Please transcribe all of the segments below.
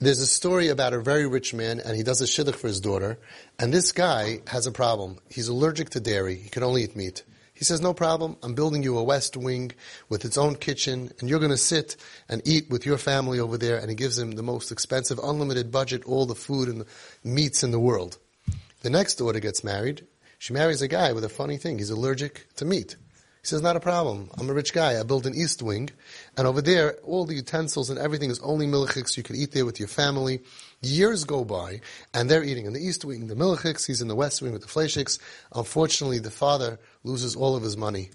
there's a story about a very rich man, and he does a shidduch for his daughter, and this guy has a problem. He's allergic to dairy. He can only eat meat. He says, no problem. I'm building you a west wing with its own kitchen, and you're going to sit and eat with your family over there. And he gives him the most expensive, unlimited budget, all the food and the meats in the world. The next daughter gets married. She marries a guy with a funny thing. He's allergic to meat. He says, not a problem. I'm a rich guy. I built an east wing. And over there, all the utensils and everything is only milchiks. You can eat there with your family. Years go by, and they're eating in the east wing, the milchiks. He's in the west wing with the fleishiks. Unfortunately, the father loses all of his money.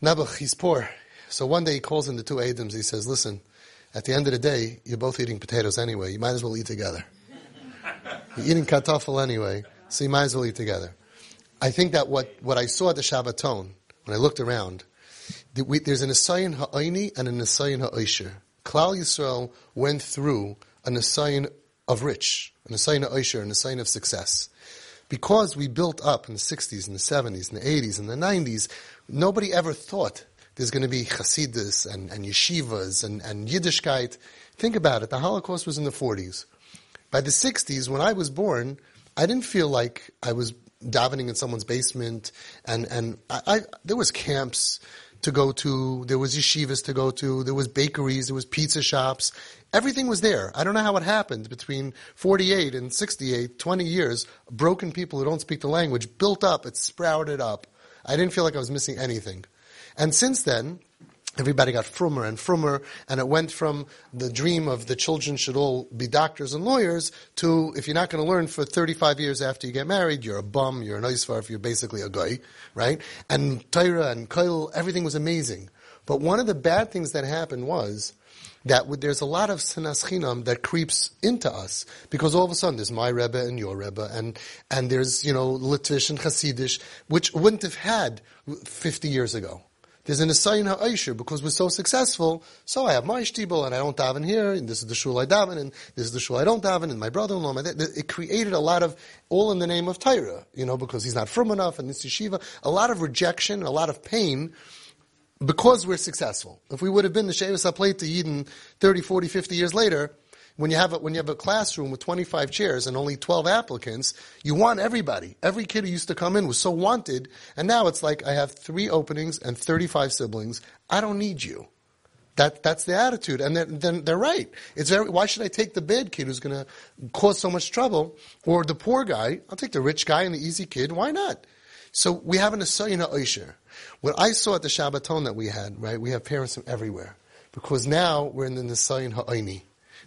Nebuch, he's poor. So one day he calls in the two eidems. He says, listen, at the end of the day, you're both eating potatoes anyway. You might as well eat together. you're eating kartoffel anyway, so you might as well eat together. I think that what, what I saw at the Shabbaton, when I looked around, there's an Asayin ha'aini and an Asayin Ha'aysher. Klal Yisrael went through an Asayin of rich, an Asayin Ha'aysher, an Asayin of success. Because we built up in the 60s and the 70s and the 80s and the 90s, nobody ever thought there's going to be Hasidus and, and yeshivas and, and Yiddishkeit. Think about it. The Holocaust was in the 40s. By the 60s, when I was born, I didn't feel like I was davening in someone's basement, and and I, I, there was camps to go to, there was yeshivas to go to, there was bakeries, there was pizza shops. Everything was there. I don't know how it happened between 48 and 68, 20 years. Broken people who don't speak the language built up, it sprouted up. I didn't feel like I was missing anything. And since then, everybody got frummer and frummer, and it went from the dream of the children should all be doctors and lawyers to if you're not going to learn for 35 years after you get married, you're a bum, you're an oisvar, if you're basically a guy, right? And Torah and Kail, everything was amazing. But one of the bad things that happened was that there's a lot of sinas chinam that creeps into us because all of a sudden there's my Rebbe and your Rebbe and, and there's, you know, Litvish and Hasidish, which wouldn't have had 50 years ago. There's an Asayin Ha'aisher because we're so successful. So I have my shtibel and I don't daven here, and this is the shul I daven, and this is the shul I don't daven, and my brother-in-law. My, it created a lot of all in the name of Tyra, you know, because he's not frum enough, and this yeshiva, a lot of rejection, a lot of pain. Because we're successful. If we would have been the Shevis HaPleit to Eden 30, 40, 50 years later, when you have a, when you have a classroom with 25 chairs and only 12 applicants, you want everybody. Every kid who used to come in was so wanted, and now it's like I have three openings and 35 siblings. I don't need you. That that's the attitude, and then, then they're right. It's very, why should I take the bad kid who's going to cause so much trouble, or the poor guy? I'll take the rich guy and the easy kid. Why not? So we have an asayina oisher. What I saw at the Shabbaton that we had, right? We have parents from everywhere because now we're in the nisayin ha'ayni.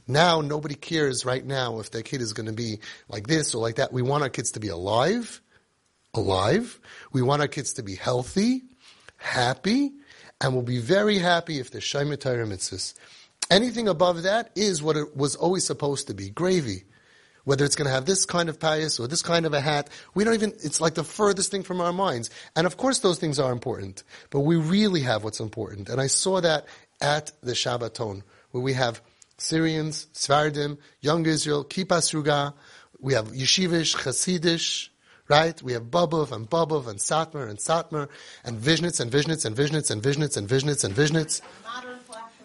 Now nobody cares right now if their kid is going to be like this or like that. We want our kids to be alive, alive. We want our kids to be healthy, happy, and we'll be very happy if they're Shaimet mitzvahs. Anything above that is what it was always supposed to be, gravy. Whether it's going to have this kind of pious or this kind of a hat, we don't even, it's like the furthest thing from our minds. And of course those things are important, but we really have what's important. And I saw that at the Shabbaton, where we have Syrians, Sfardim, Young Israel, Kippa Sruga. We have Yeshivish, Hasidish, right? We have Bobov and Bobov and Satmar and Satmar and Vishnitz and Vishnitz and Vishnitz and Vishnitz and Vishnitz and Vishnitz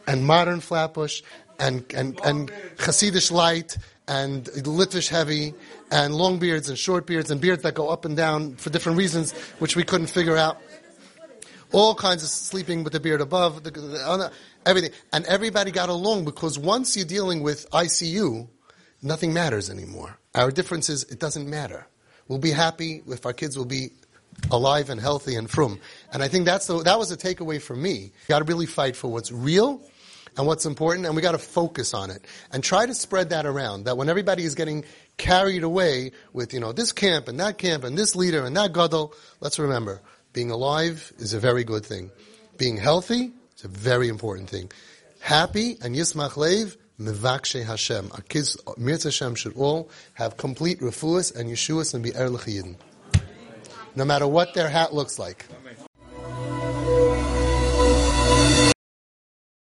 and modern Flatbush and and and Hasidish light and Litvish heavy and long beards and short beards and beards that go up and down for different reasons, which we couldn't figure out. All kinds of sleeping with the beard above. The, the, everything. And everybody got along because once you're dealing with ICU, nothing matters anymore. Our difference is it doesn't matter. We'll be happy if our kids will be alive and healthy and frum. And I think that's the, that was a takeaway for me. Got to really fight for what's real and what's important, and we got to focus on it and try to spread that around. That when everybody is getting carried away with you know this camp and that camp and this leader and that gadol, let's remember being alive is a very good thing. Being healthy is a very important thing. Happy and Yismach Lev, Mevakshe Hashem. Our kids, Mirz Hashem, should all have complete refuas and Yeshuas and be Erlich No matter what their hat looks like.